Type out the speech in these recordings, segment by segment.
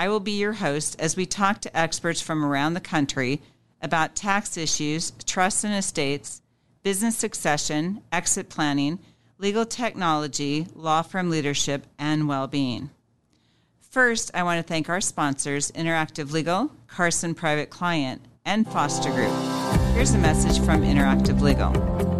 I will be your host as we talk to experts from around the country about tax issues, trusts and estates, business succession, exit planning, legal technology, law firm leadership, and well being. First, I want to thank our sponsors Interactive Legal, Carson Private Client, and Foster Group. Here's a message from Interactive Legal.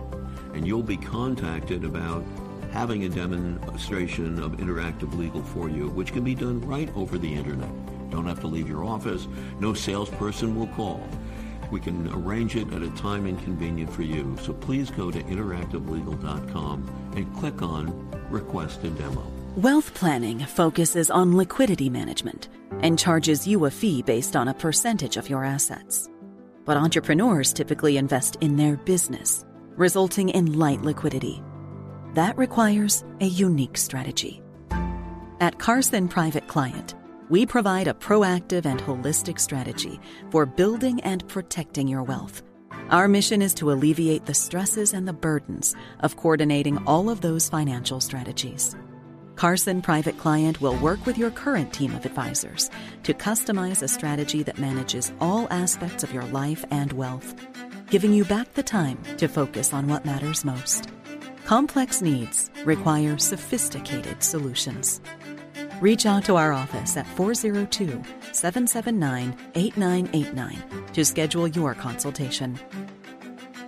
and you'll be contacted about having a demonstration of Interactive Legal for you, which can be done right over the internet. Don't have to leave your office. No salesperson will call. We can arrange it at a time inconvenient for you. So please go to interactivelegal.com and click on Request a Demo. Wealth planning focuses on liquidity management and charges you a fee based on a percentage of your assets. But entrepreneurs typically invest in their business, resulting in light liquidity. That requires a unique strategy. At Carson Private Client, we provide a proactive and holistic strategy for building and protecting your wealth. Our mission is to alleviate the stresses and the burdens of coordinating all of those financial strategies. Carson Private Client will work with your current team of advisors to customize a strategy that manages all aspects of your life and wealth, giving you back the time to focus on what matters most. Complex needs require sophisticated solutions. Reach out to our office at 402 779 8989 to schedule your consultation.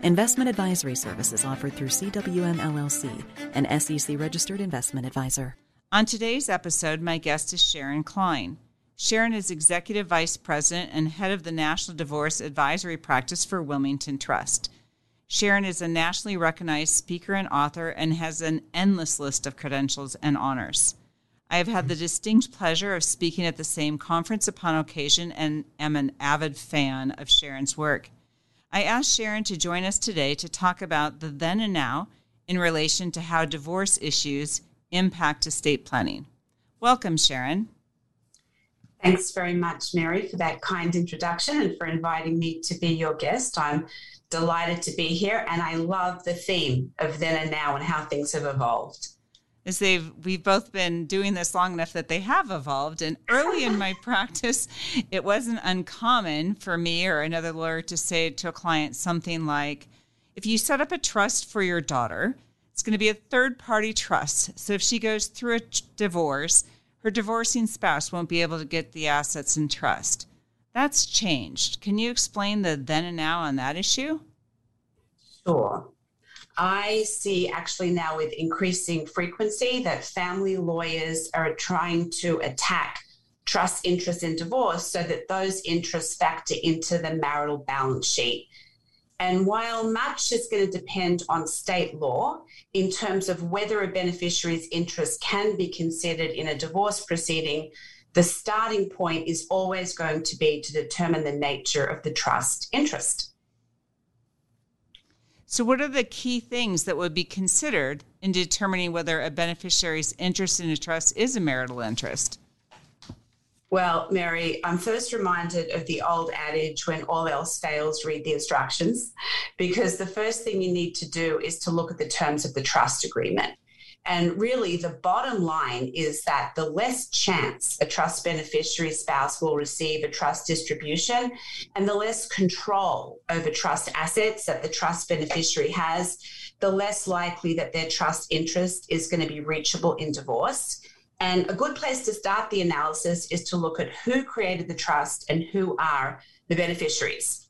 Investment advisory services offered through CWM LLC, an SEC registered investment advisor. On today's episode, my guest is Sharon Klein. Sharon is Executive Vice President and Head of the National Divorce Advisory Practice for Wilmington Trust. Sharon is a nationally recognized speaker and author and has an endless list of credentials and honors. I have had the distinct pleasure of speaking at the same conference upon occasion and am an avid fan of Sharon's work. I asked Sharon to join us today to talk about the then and now in relation to how divorce issues impact estate planning. Welcome, Sharon. Thanks very much, Mary, for that kind introduction and for inviting me to be your guest. I'm delighted to be here, and I love the theme of then and now and how things have evolved is they've we've both been doing this long enough that they have evolved and early in my practice it wasn't uncommon for me or another lawyer to say to a client something like if you set up a trust for your daughter it's going to be a third party trust so if she goes through a divorce her divorcing spouse won't be able to get the assets in trust. That's changed. Can you explain the then and now on that issue? Sure. I see actually now with increasing frequency that family lawyers are trying to attack trust interests in divorce so that those interests factor into the marital balance sheet. And while much is going to depend on state law in terms of whether a beneficiary's interest can be considered in a divorce proceeding, the starting point is always going to be to determine the nature of the trust interest. So, what are the key things that would be considered in determining whether a beneficiary's interest in a trust is a marital interest? Well, Mary, I'm first reminded of the old adage when all else fails, read the instructions, because the first thing you need to do is to look at the terms of the trust agreement. And really, the bottom line is that the less chance a trust beneficiary spouse will receive a trust distribution and the less control over trust assets that the trust beneficiary has, the less likely that their trust interest is going to be reachable in divorce. And a good place to start the analysis is to look at who created the trust and who are the beneficiaries.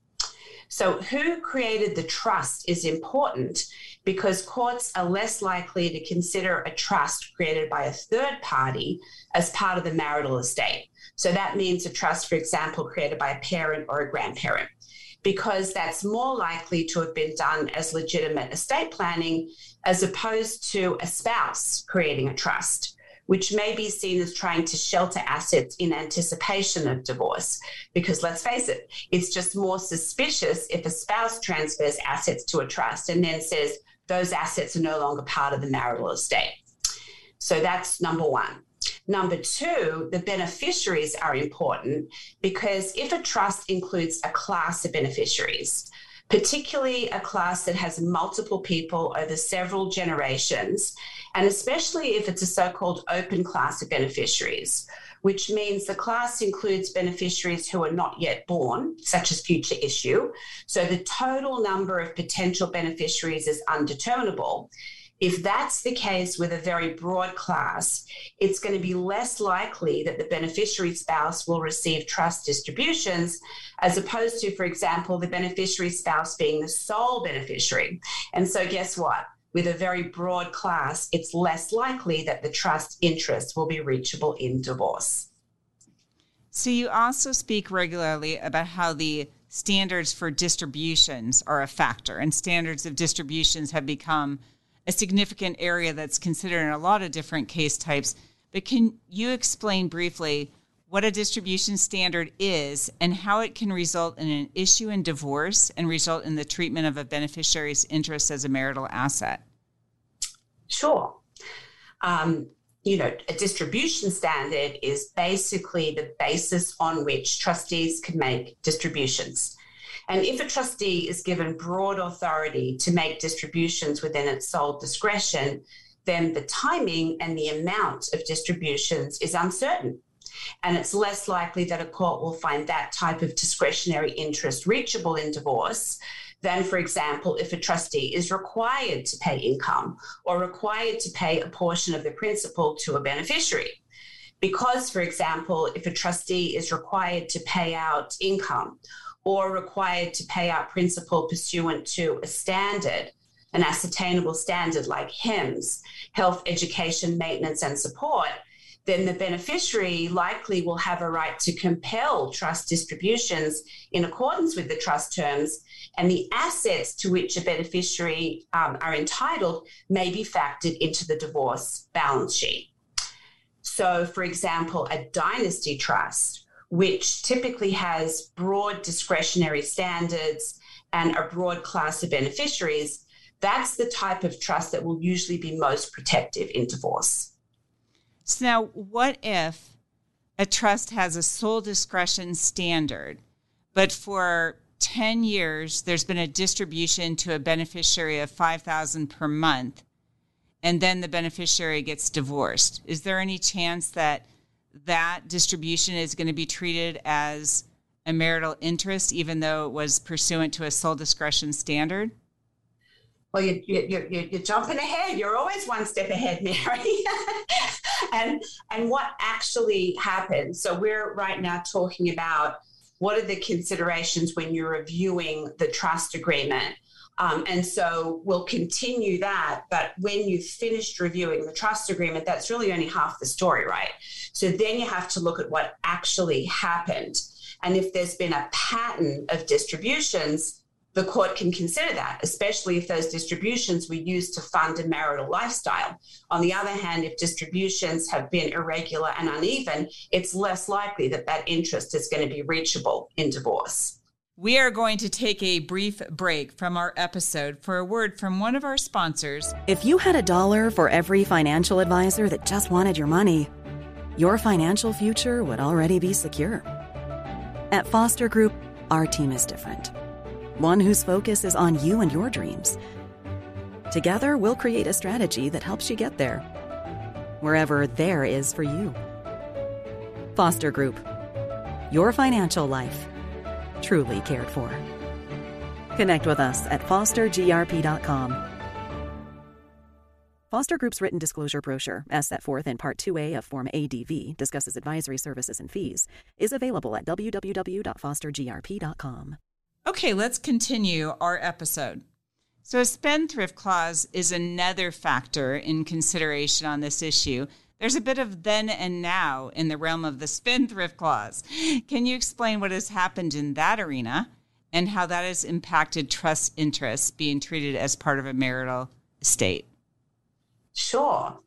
So, who created the trust is important because courts are less likely to consider a trust created by a third party as part of the marital estate. So, that means a trust, for example, created by a parent or a grandparent, because that's more likely to have been done as legitimate estate planning as opposed to a spouse creating a trust which may be seen as trying to shelter assets in anticipation of divorce. Because let's face it, it's just more suspicious if a spouse transfers assets to a trust and then says those assets are no longer part of the marital estate. So that's number one. Number two, the beneficiaries are important because if a trust includes a class of beneficiaries, particularly a class that has multiple people over several generations, and especially if it's a so called open class of beneficiaries, which means the class includes beneficiaries who are not yet born, such as future issue. So the total number of potential beneficiaries is undeterminable. If that's the case with a very broad class, it's going to be less likely that the beneficiary spouse will receive trust distributions, as opposed to, for example, the beneficiary spouse being the sole beneficiary. And so, guess what? With a very broad class, it's less likely that the trust interest will be reachable in divorce. So, you also speak regularly about how the standards for distributions are a factor, and standards of distributions have become a significant area that's considered in a lot of different case types. But can you explain briefly what a distribution standard is and how it can result in an issue in divorce and result in the treatment of a beneficiary's interest as a marital asset? Sure. Um, you know, a distribution standard is basically the basis on which trustees can make distributions. And if a trustee is given broad authority to make distributions within its sole discretion, then the timing and the amount of distributions is uncertain. And it's less likely that a court will find that type of discretionary interest reachable in divorce than, for example, if a trustee is required to pay income or required to pay a portion of the principal to a beneficiary. Because, for example, if a trustee is required to pay out income or required to pay out principal pursuant to a standard, an ascertainable standard like HEMS, health, education, maintenance, and support, then the beneficiary likely will have a right to compel trust distributions in accordance with the trust terms, and the assets to which a beneficiary um, are entitled may be factored into the divorce balance sheet. So, for example, a dynasty trust which typically has broad discretionary standards and a broad class of beneficiaries, that's the type of trust that will usually be most protective in divorce. So, now what if a trust has a sole discretion standard, but for 10 years there's been a distribution to a beneficiary of 5000 per month and then the beneficiary gets divorced? Is there any chance that that distribution is going to be treated as a marital interest, even though it was pursuant to a sole discretion standard? Well, you, you, you, you're jumping ahead. You're always one step ahead, Mary. and and what actually happened? So we're right now talking about what are the considerations when you're reviewing the trust agreement um, and so we'll continue that. But when you've finished reviewing the trust agreement, that's really only half the story, right? So then you have to look at what actually happened. And if there's been a pattern of distributions, the court can consider that, especially if those distributions were used to fund a marital lifestyle. On the other hand, if distributions have been irregular and uneven, it's less likely that that interest is going to be reachable in divorce. We are going to take a brief break from our episode for a word from one of our sponsors. If you had a dollar for every financial advisor that just wanted your money, your financial future would already be secure. At Foster Group, our team is different. One whose focus is on you and your dreams. Together, we'll create a strategy that helps you get there, wherever there is for you. Foster Group, your financial life truly cared for. Connect with us at fostergrp.com. Foster Group's written disclosure brochure, as set forth in Part 2A of Form ADV, discusses advisory services and fees, is available at www.fostergrp.com. Okay, let's continue our episode. So, a spendthrift clause is another factor in consideration on this issue. There's a bit of then and now in the realm of the spendthrift clause. Can you explain what has happened in that arena and how that has impacted trust interests being treated as part of a marital estate? Sure.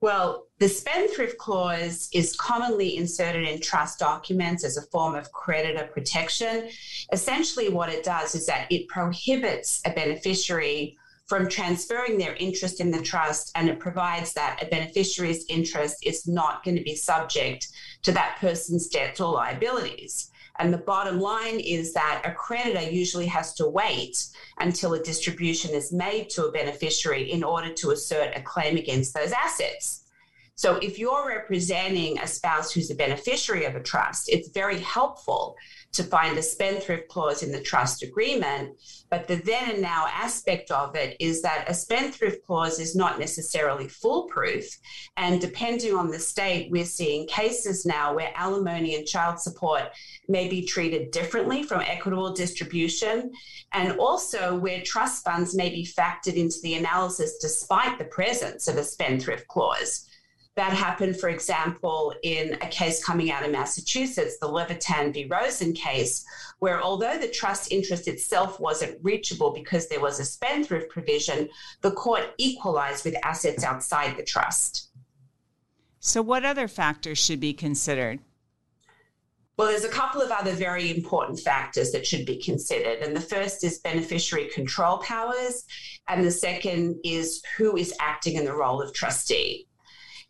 Well, the spendthrift clause is commonly inserted in trust documents as a form of creditor protection. Essentially, what it does is that it prohibits a beneficiary from transferring their interest in the trust and it provides that a beneficiary's interest is not going to be subject to that person's debts or liabilities. And the bottom line is that a creditor usually has to wait until a distribution is made to a beneficiary in order to assert a claim against those assets. So if you're representing a spouse who's a beneficiary of a trust, it's very helpful to find a spendthrift clause in the trust agreement. But the then and now aspect of it is that a spendthrift clause is not necessarily foolproof. And depending on the state, we're seeing cases now where alimony and child support may be treated differently from equitable distribution, and also where trust funds may be factored into the analysis despite the presence of a spendthrift clause. That happened, for example, in a case coming out of Massachusetts, the Levitan v. Rosen case, where although the trust interest itself wasn't reachable because there was a spendthrift provision, the court equalized with assets outside the trust. So, what other factors should be considered? Well, there's a couple of other very important factors that should be considered. And the first is beneficiary control powers, and the second is who is acting in the role of trustee.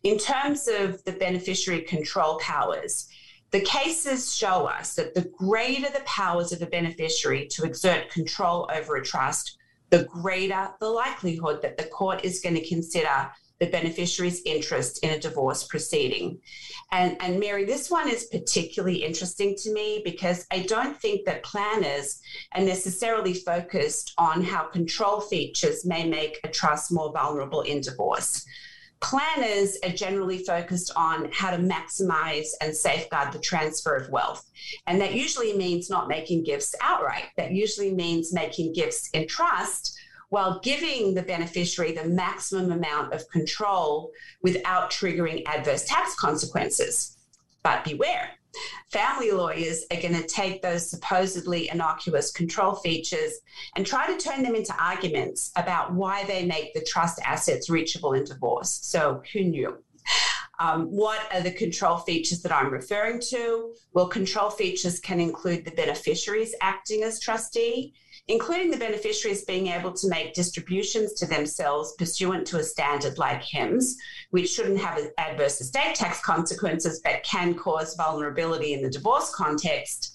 In terms of the beneficiary control powers, the cases show us that the greater the powers of a beneficiary to exert control over a trust, the greater the likelihood that the court is going to consider the beneficiary's interest in a divorce proceeding. And, and Mary, this one is particularly interesting to me because I don't think that planners are necessarily focused on how control features may make a trust more vulnerable in divorce. Planners are generally focused on how to maximize and safeguard the transfer of wealth. And that usually means not making gifts outright. That usually means making gifts in trust while giving the beneficiary the maximum amount of control without triggering adverse tax consequences. But beware, Family lawyers are going to take those supposedly innocuous control features and try to turn them into arguments about why they make the trust assets reachable in divorce. So, who knew? Um, what are the control features that I'm referring to? Well, control features can include the beneficiaries acting as trustee including the beneficiaries being able to make distributions to themselves pursuant to a standard like HEMS, which shouldn't have adverse estate tax consequences but can cause vulnerability in the divorce context,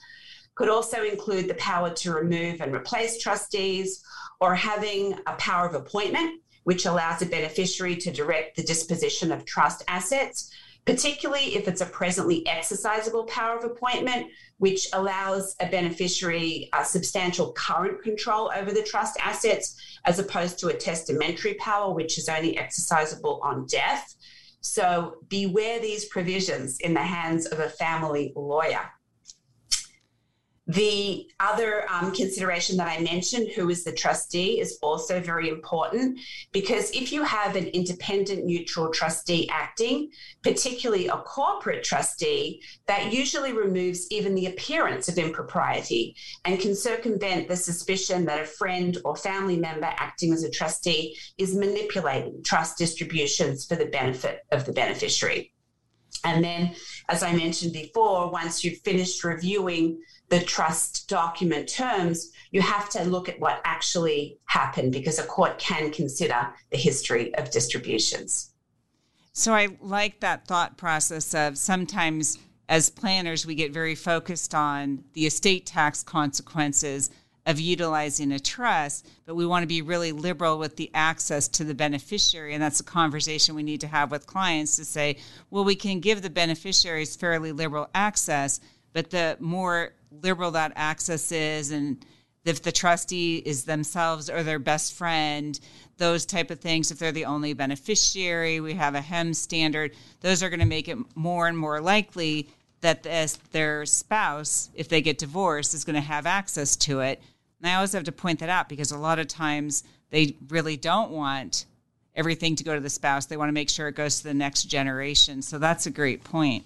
could also include the power to remove and replace trustees or having a power of appointment, which allows a beneficiary to direct the disposition of trust assets particularly if it's a presently exercisable power of appointment, which allows a beneficiary a substantial current control over the trust assets, as opposed to a testamentary power, which is only exercisable on death. So beware these provisions in the hands of a family lawyer. The other um, consideration that I mentioned, who is the trustee, is also very important because if you have an independent, neutral trustee acting, particularly a corporate trustee, that usually removes even the appearance of impropriety and can circumvent the suspicion that a friend or family member acting as a trustee is manipulating trust distributions for the benefit of the beneficiary. And then, as I mentioned before, once you've finished reviewing the trust document terms, you have to look at what actually happened because a court can consider the history of distributions. So I like that thought process of sometimes as planners, we get very focused on the estate tax consequences of utilizing a trust, but we want to be really liberal with the access to the beneficiary. And that's a conversation we need to have with clients to say, well, we can give the beneficiaries fairly liberal access, but the more liberal that access is and if the trustee is themselves or their best friend, those type of things. If they're the only beneficiary, we have a HEM standard. Those are going to make it more and more likely that their spouse, if they get divorced, is going to have access to it. And I always have to point that out because a lot of times they really don't want everything to go to the spouse. They want to make sure it goes to the next generation. So that's a great point.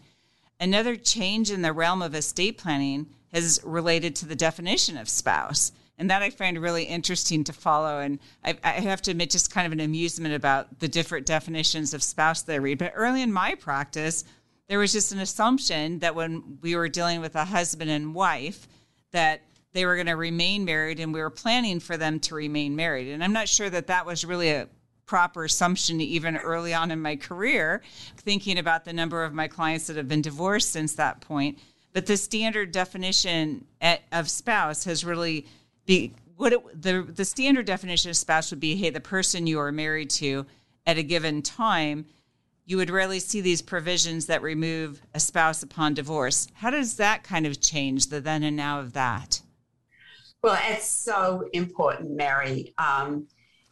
Another change in the realm of estate planning has related to the definition of spouse. And that I find really interesting to follow. And I, I, have to admit, just kind of an amusement about the different definitions of spouse that I read. But early in my practice, there was just an assumption that when we were dealing with a husband and wife, that they were going to remain married and we were planning for them to remain married. And I'm not sure that that was really a proper assumption even early on in my career, thinking about the number of my clients that have been divorced since that point. But the standard definition of spouse has really be what it, the the standard definition of spouse would be: hey, the person you are married to at a given time. You would rarely see these provisions that remove a spouse upon divorce. How does that kind of change the then and now of that? Well, it's so important, Mary, um,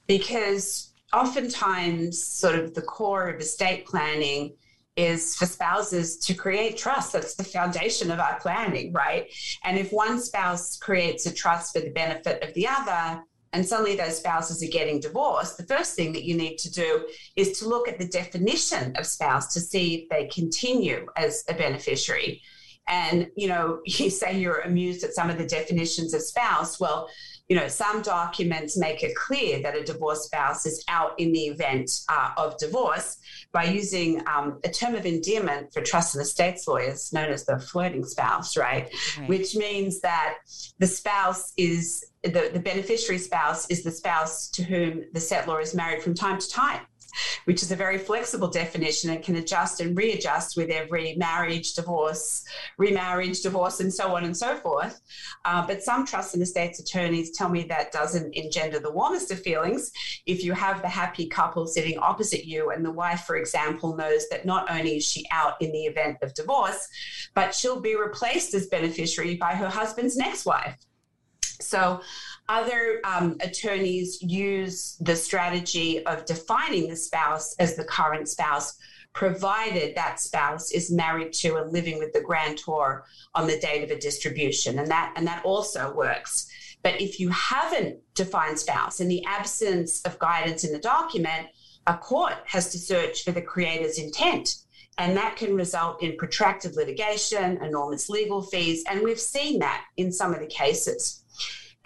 because oftentimes, sort of the core of estate planning is for spouses to create trust. That's the foundation of our planning, right? And if one spouse creates a trust for the benefit of the other, and suddenly those spouses are getting divorced, the first thing that you need to do is to look at the definition of spouse to see if they continue as a beneficiary. And, you know, you say you're amused at some of the definitions of spouse. Well, you know, some documents make it clear that a divorced spouse is out in the event uh, of divorce by using um, a term of endearment for trust and estates lawyers known as the floating spouse, right? right. Which means that the spouse is the, the beneficiary spouse is the spouse to whom the settlor is married from time to time which is a very flexible definition and can adjust and readjust with every marriage, divorce, remarriage, divorce, and so on and so forth. Uh, but some trusts and estates attorneys tell me that doesn't engender the warmest of feelings. If you have the happy couple sitting opposite you, and the wife, for example, knows that not only is she out in the event of divorce, but she'll be replaced as beneficiary by her husband's next wife. So other um, attorneys use the strategy of defining the spouse as the current spouse, provided that spouse is married to and living with the grantor on the date of a distribution, and that and that also works. But if you haven't defined spouse, in the absence of guidance in the document, a court has to search for the creator's intent. And that can result in protracted litigation, enormous legal fees. And we've seen that in some of the cases.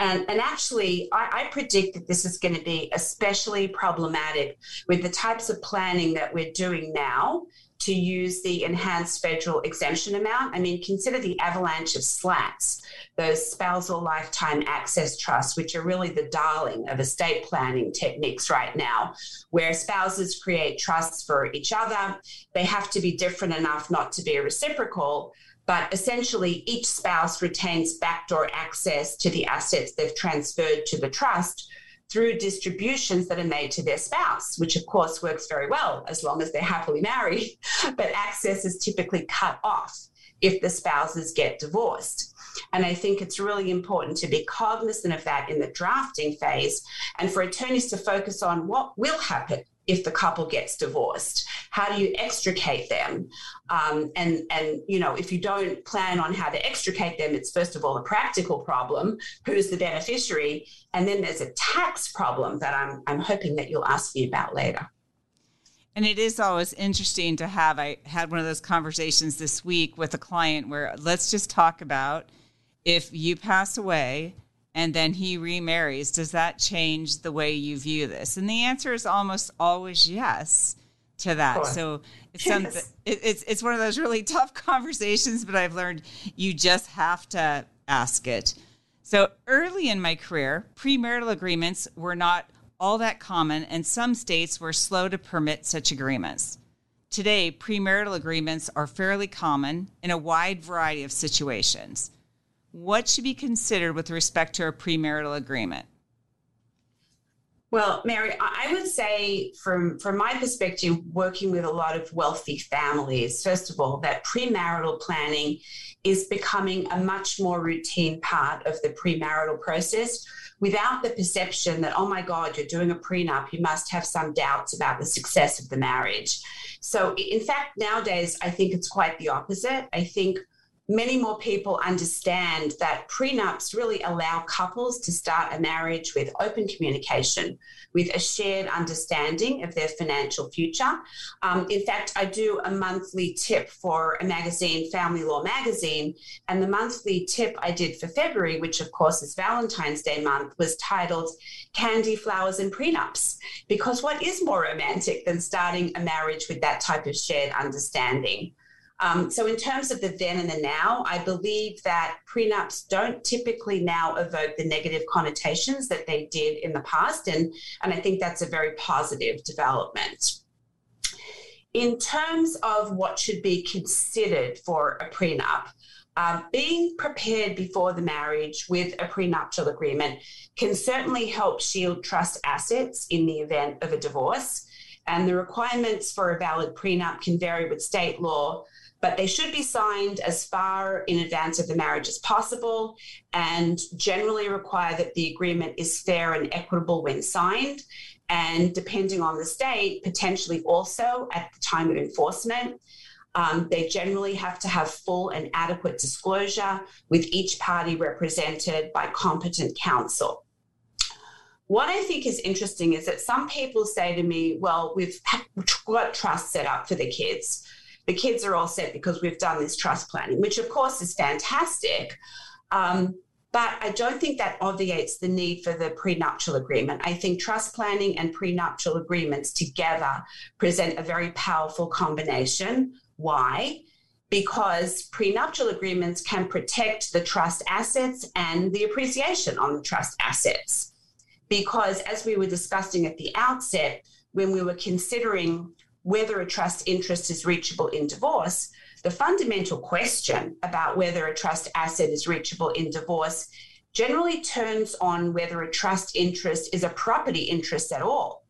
And, and actually, I, I predict that this is going to be especially problematic with the types of planning that we're doing now to use the enhanced federal exemption amount. I mean, consider the avalanche of SLATs, those spousal lifetime access trusts, which are really the darling of estate planning techniques right now, where spouses create trusts for each other. They have to be different enough not to be reciprocal, but essentially each spouse retains backdoor access to the assets they've transferred to the trust through distributions that are made to their spouse, which of course works very well as long as they're happily married, but access is typically cut off if the spouses get divorced. And I think it's really important to be cognizant of that in the drafting phase and for attorneys to focus on what will happen if the couple gets divorced. How do you extricate them? Um, and and you know if you don't plan on how to extricate them it's first of all a practical problem who's the beneficiary? And then there's a tax problem that i'm i'm hoping that you'll ask me about later. And it is always interesting to have i had one of those conversations this week with a client where let's just talk about if you pass away and then he remarries, does that change the way you view this? And the answer is almost always yes to that. So it's yes. something. It, it's it's one of those really tough conversations, but I've learned you just have to ask it. So early in my career, premarital agreements were not all that common, and some states were slow to permit such agreements. Today, premarital agreements are fairly common in a wide variety of situations what should be considered with respect to a premarital agreement? Well, Mary, I would say from from my perspective, working with a lot of wealthy families, first of all, that premarital planning is becoming a much more routine part of the premarital process without the perception that, oh my God, you're doing a prenup, you must have some doubts about the success of the marriage. So, in fact, nowadays, I think it's quite the opposite. I think many more people understand that prenups really allow couples to start a marriage with open communication, with a shared understanding of their financial future. Um, in fact, I do a monthly tip for a magazine, Family Law Magazine, and the monthly tip I did for February, which of course is Valentine's Day month, was titled Candy, Flowers, and Prenups. Because what is more romantic than starting a marriage with that type of shared understanding? Um, so, in terms of the then and the now, I believe that prenups don't typically now evoke the negative connotations that they did in the past. And, and I think that's a very positive development. In terms of what should be considered for a prenup, uh, being prepared before the marriage with a prenuptial agreement can certainly help shield trust assets in the event of a divorce. And the requirements for a valid prenup can vary with state law, but they should be signed as far in advance of the marriage as possible and generally require that the agreement is fair and equitable when signed. And depending on the state, potentially also at the time of enforcement. Um, they generally have to have full and adequate disclosure with each party represented by competent counsel. What I think is interesting is that some people say to me, well, we've got trust set up for the kids the kids are all set because we've done this trust planning, which of course is fantastic. Um, but I don't think that obviates the need for the prenuptial agreement. I think trust planning and prenuptial agreements together present a very powerful combination. Why? Because prenuptial agreements can protect the trust assets and the appreciation on the trust assets. Because as we were discussing at the outset, when we were considering whether a trust interest is reachable in divorce, the fundamental question about whether a trust asset is reachable in divorce generally turns on whether a trust interest is a property interest at all.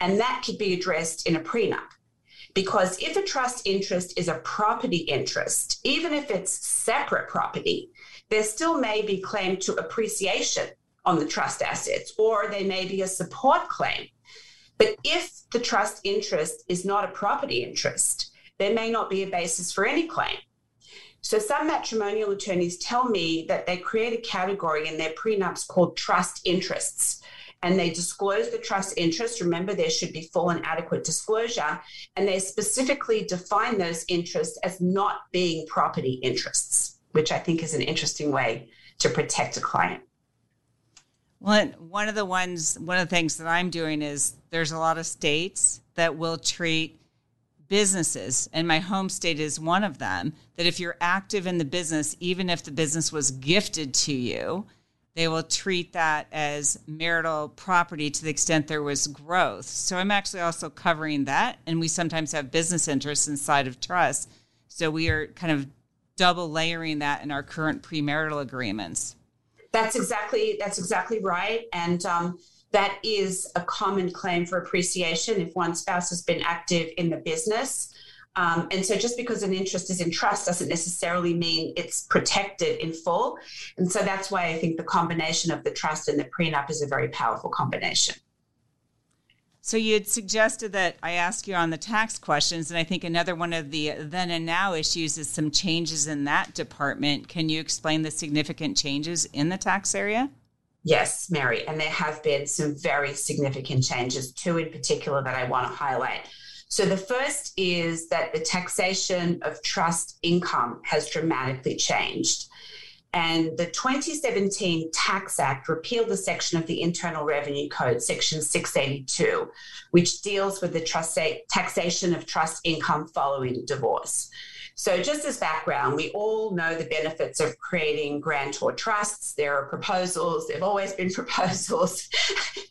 And that could be addressed in a prenup. Because if a trust interest is a property interest, even if it's separate property, there still may be claim to appreciation on the trust assets, or there may be a support claim but if the trust interest is not a property interest, there may not be a basis for any claim. So some matrimonial attorneys tell me that they create a category in their prenups called trust interests. And they disclose the trust interest. Remember, there should be full and adequate disclosure. And they specifically define those interests as not being property interests, which I think is an interesting way to protect a client. One one of the ones one of the things that I'm doing is there's a lot of states that will treat businesses and my home state is one of them that if you're active in the business even if the business was gifted to you they will treat that as marital property to the extent there was growth. So i'm actually also covering that and we sometimes have business interests inside of trust. So we are kind of double layering that in our current premarital agreements that's exactly that's exactly right, and um, that is a common claim for appreciation if one spouse has been active in the business. Um, and so, just because an interest is in trust doesn't necessarily mean it's protected in full. And so, that's why I think the combination of the trust and the prenup is a very powerful combination. So you had suggested that I ask you on the tax questions, and I think another one of the then and now issues is some changes in that department. Can you explain the significant changes in the tax area? Yes, Mary, and there have been some very significant changes, two in particular that I want to highlight. So the first is that the taxation of trust income has dramatically changed. And the 2017 Tax Act repealed the section of the Internal Revenue Code, Section 682, which deals with the taxation of trust income following divorce. So, just as background, we all know the benefits of creating grantor trusts. There are proposals, there have always been proposals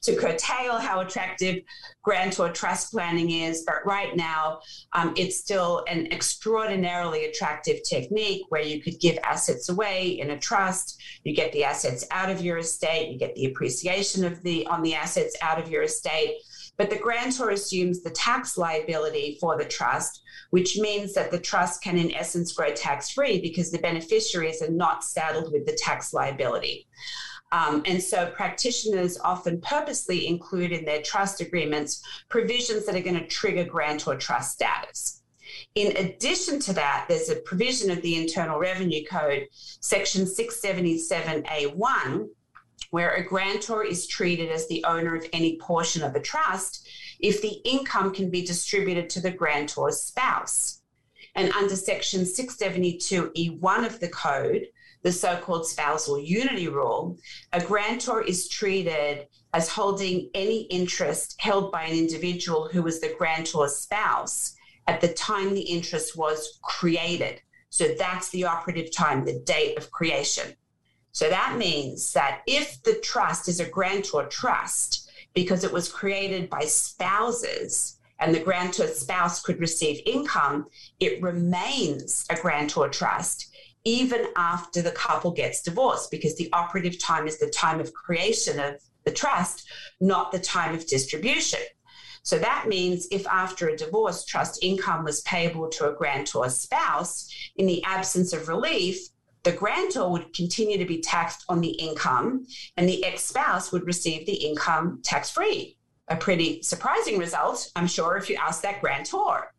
to curtail how attractive grantor trust planning is. But right now, um, it's still an extraordinarily attractive technique where you could give assets away in a trust. You get the assets out of your estate, you get the appreciation of the on the assets out of your estate but the grantor assumes the tax liability for the trust, which means that the trust can, in essence, grow tax free because the beneficiaries are not saddled with the tax liability. Um, and so practitioners often purposely include in their trust agreements provisions that are going to trigger grantor trust status. In addition to that, there's a provision of the Internal Revenue Code, section 677A1, where a grantor is treated as the owner of any portion of a trust if the income can be distributed to the grantor's spouse. And under section 672E1 of the code, the so called spousal unity rule, a grantor is treated as holding any interest held by an individual who was the grantor's spouse at the time the interest was created. So that's the operative time, the date of creation. So that means that if the trust is a grantor trust because it was created by spouses and the grantor spouse could receive income, it remains a grantor trust even after the couple gets divorced because the operative time is the time of creation of the trust, not the time of distribution. So that means if after a divorce, trust income was payable to a grantor spouse in the absence of relief, the grantor would continue to be taxed on the income, and the ex spouse would receive the income tax free. A pretty surprising result, I'm sure, if you ask that grantor.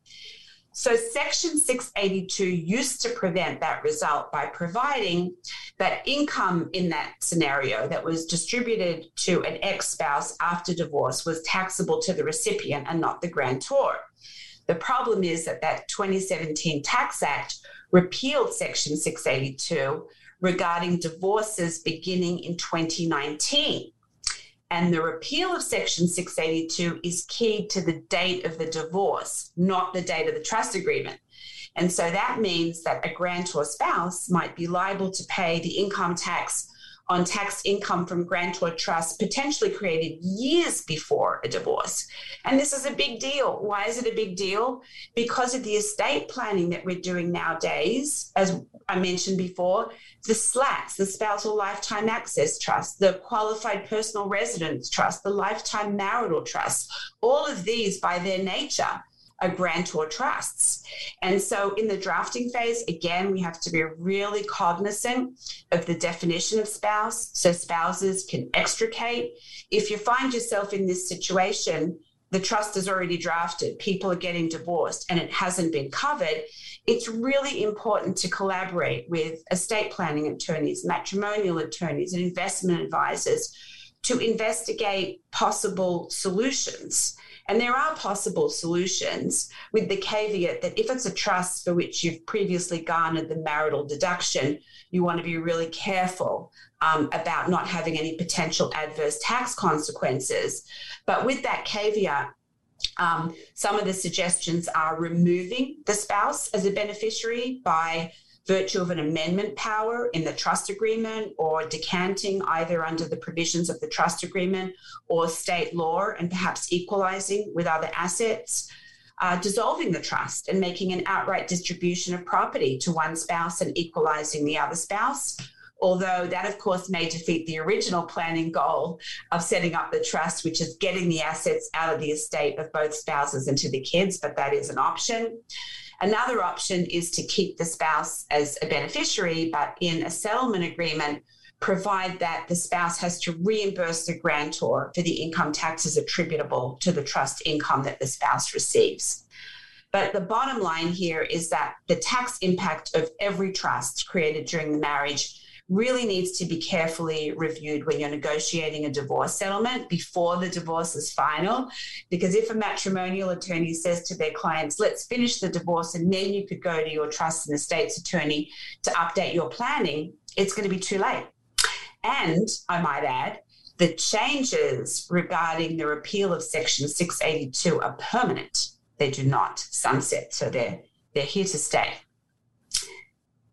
So, Section 682 used to prevent that result by providing that income in that scenario that was distributed to an ex spouse after divorce was taxable to the recipient and not the grantor. The problem is that that 2017 Tax Act repealed Section 682 regarding divorces beginning in 2019. And the repeal of Section 682 is keyed to the date of the divorce, not the date of the trust agreement. And so that means that a grantor spouse might be liable to pay the income tax on tax income from grantor trusts potentially created years before a divorce. And this is a big deal. Why is it a big deal? Because of the estate planning that we're doing nowadays, as I mentioned before, the SLATs, the Spousal Lifetime Access Trust, the Qualified Personal Residence Trust, the Lifetime Marital Trust, all of these by their nature a grantor trusts. And so in the drafting phase, again, we have to be really cognizant of the definition of spouse so spouses can extricate. If you find yourself in this situation, the trust is already drafted, people are getting divorced, and it hasn't been covered. It's really important to collaborate with estate planning attorneys, matrimonial attorneys, and investment advisors to investigate possible solutions and there are possible solutions with the caveat that if it's a trust for which you've previously garnered the marital deduction, you want to be really careful um, about not having any potential adverse tax consequences. But with that caveat, um, some of the suggestions are removing the spouse as a beneficiary by virtue of an amendment power in the trust agreement or decanting either under the provisions of the trust agreement or state law and perhaps equalizing with other assets. Uh, dissolving the trust and making an outright distribution of property to one spouse and equalizing the other spouse. Although that, of course, may defeat the original planning goal of setting up the trust, which is getting the assets out of the estate of both spouses and to the kids, but that is an option. Another option is to keep the spouse as a beneficiary, but in a settlement agreement, provide that the spouse has to reimburse the grantor for the income taxes attributable to the trust income that the spouse receives. But the bottom line here is that the tax impact of every trust created during the marriage really needs to be carefully reviewed when you're negotiating a divorce settlement before the divorce is final. Because if a matrimonial attorney says to their clients, let's finish the divorce and then you could go to your trust and estates attorney to update your planning, it's going to be too late. And I might add, the changes regarding the repeal of Section 682 are permanent. They do not sunset, so they're they're here to stay.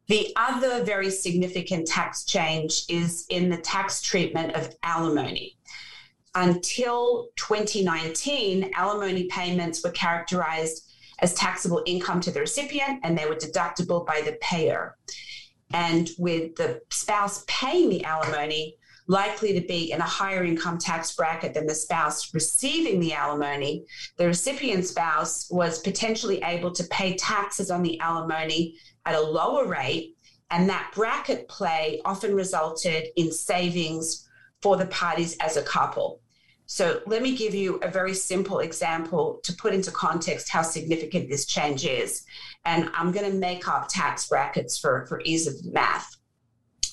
The other very significant tax change is in the tax treatment of alimony. Until 2019, alimony payments were characterized as taxable income to the recipient and they were deductible by the payer. And with the spouse paying the alimony, likely to be in a higher income tax bracket than the spouse receiving the alimony, the recipient spouse was potentially able to pay taxes on the alimony at a lower rate. And that bracket play often resulted in savings for the parties as a couple. So, let me give you a very simple example to put into context how significant this change is. And I'm going to make up tax brackets for, for ease of math.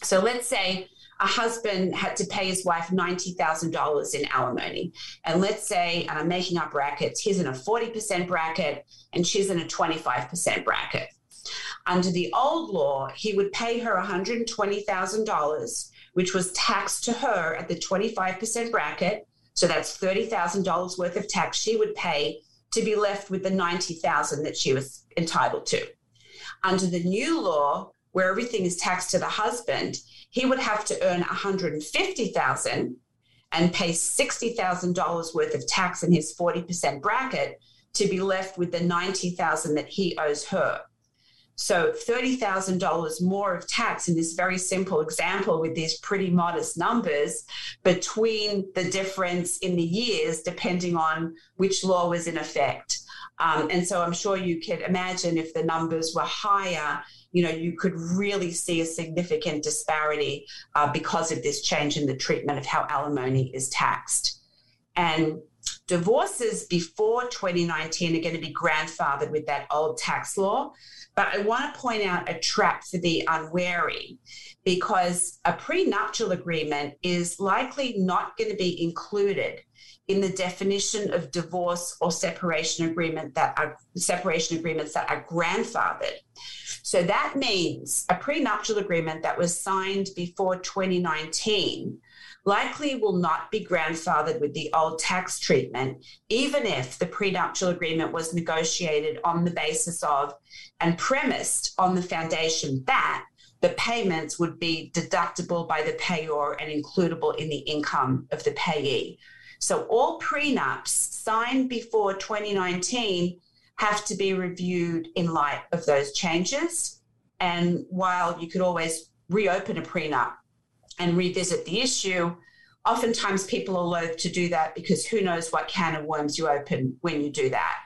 So, let's say a husband had to pay his wife $90,000 in alimony. And let's say, and I'm making up brackets, he's in a 40% bracket and she's in a 25% bracket. Under the old law, he would pay her $120,000, which was taxed to her at the 25% bracket. So that's $30,000 worth of tax she would pay to be left with the 90,000 that she was entitled to. Under the new law, where everything is taxed to the husband, he would have to earn 150,000 and pay $60,000 worth of tax in his 40% bracket to be left with the 90,000 that he owes her. So $30,000 more of tax in this very simple example with these pretty modest numbers between the difference in the years, depending on which law was in effect. Um, and so I'm sure you could imagine if the numbers were higher, you know, you could really see a significant disparity uh, because of this change in the treatment of how alimony is taxed. And divorces before 2019 are going to be grandfathered with that old tax law. But I want to point out a trap for the unwary because a prenuptial agreement is likely not going to be included in the definition of divorce or separation agreement that are separation agreements that are grandfathered. So that means a prenuptial agreement that was signed before 2019 likely will not be grandfathered with the old tax treatment, even if the prenuptial agreement was negotiated on the basis of and premised on the foundation that the payments would be deductible by the payor and includable in the income of the payee. So all prenups signed before 2019 have to be reviewed in light of those changes. And while you could always reopen a prenup and revisit the issue, oftentimes people are loath to do that because who knows what can of worms you open when you do that.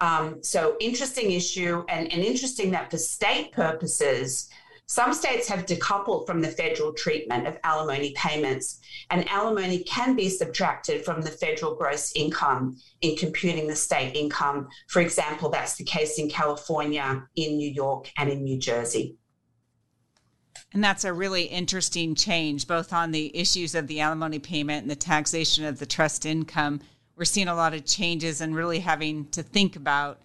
Um, so, interesting issue, and, and interesting that for state purposes, some states have decoupled from the federal treatment of alimony payments, and alimony can be subtracted from the federal gross income in computing the state income. For example, that's the case in California, in New York, and in New Jersey. And that's a really interesting change, both on the issues of the alimony payment and the taxation of the trust income. We're seeing a lot of changes and really having to think about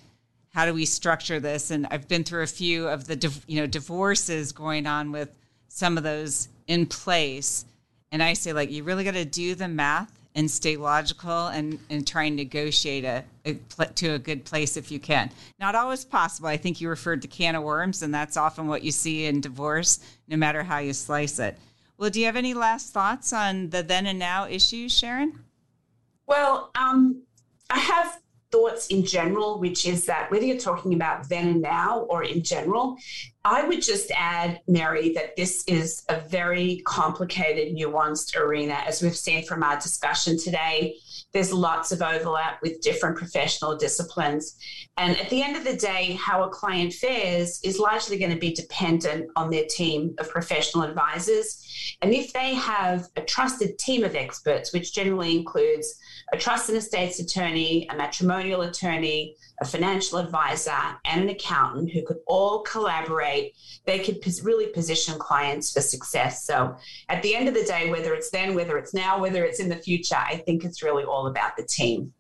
how do we structure this? And I've been through a few of the you know divorces going on with some of those in place, and I say like you really got to do the math and stay logical and and try and negotiate a, a, to a good place if you can. Not always possible. I think you referred to can of worms, and that's often what you see in divorce, no matter how you slice it. Well, do you have any last thoughts on the then and now issues, Sharon? Well, um, I have thoughts in general, which is that whether you're talking about then and now or in general, I would just add, Mary, that this is a very complicated, nuanced arena, as we've seen from our discussion today. There's lots of overlap with different professional disciplines. And at the end of the day, how a client fares is largely going to be dependent on their team of professional advisors. And if they have a trusted team of experts, which generally includes a trust and estates attorney, a matrimonial attorney, a financial advisor, and an accountant who could all collaborate, they could really position clients for success. So at the end of the day, whether it's then, whether it's now, whether it's in the future, I think it's really all about the team.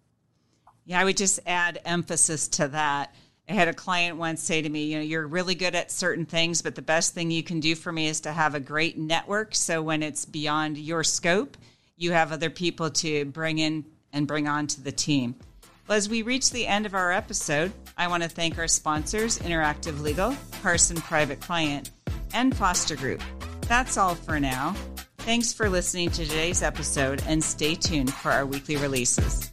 Yeah, I would just add emphasis to that. I had a client once say to me, you know, you're really good at certain things, but the best thing you can do for me is to have a great network. So when it's beyond your scope, you have other people to bring in and bring on to the team. Well, as we reach the end of our episode, I want to thank our sponsors, Interactive Legal, Carson Private Client, and Foster Group. That's all for now. Thanks for listening to today's episode and stay tuned for our weekly releases.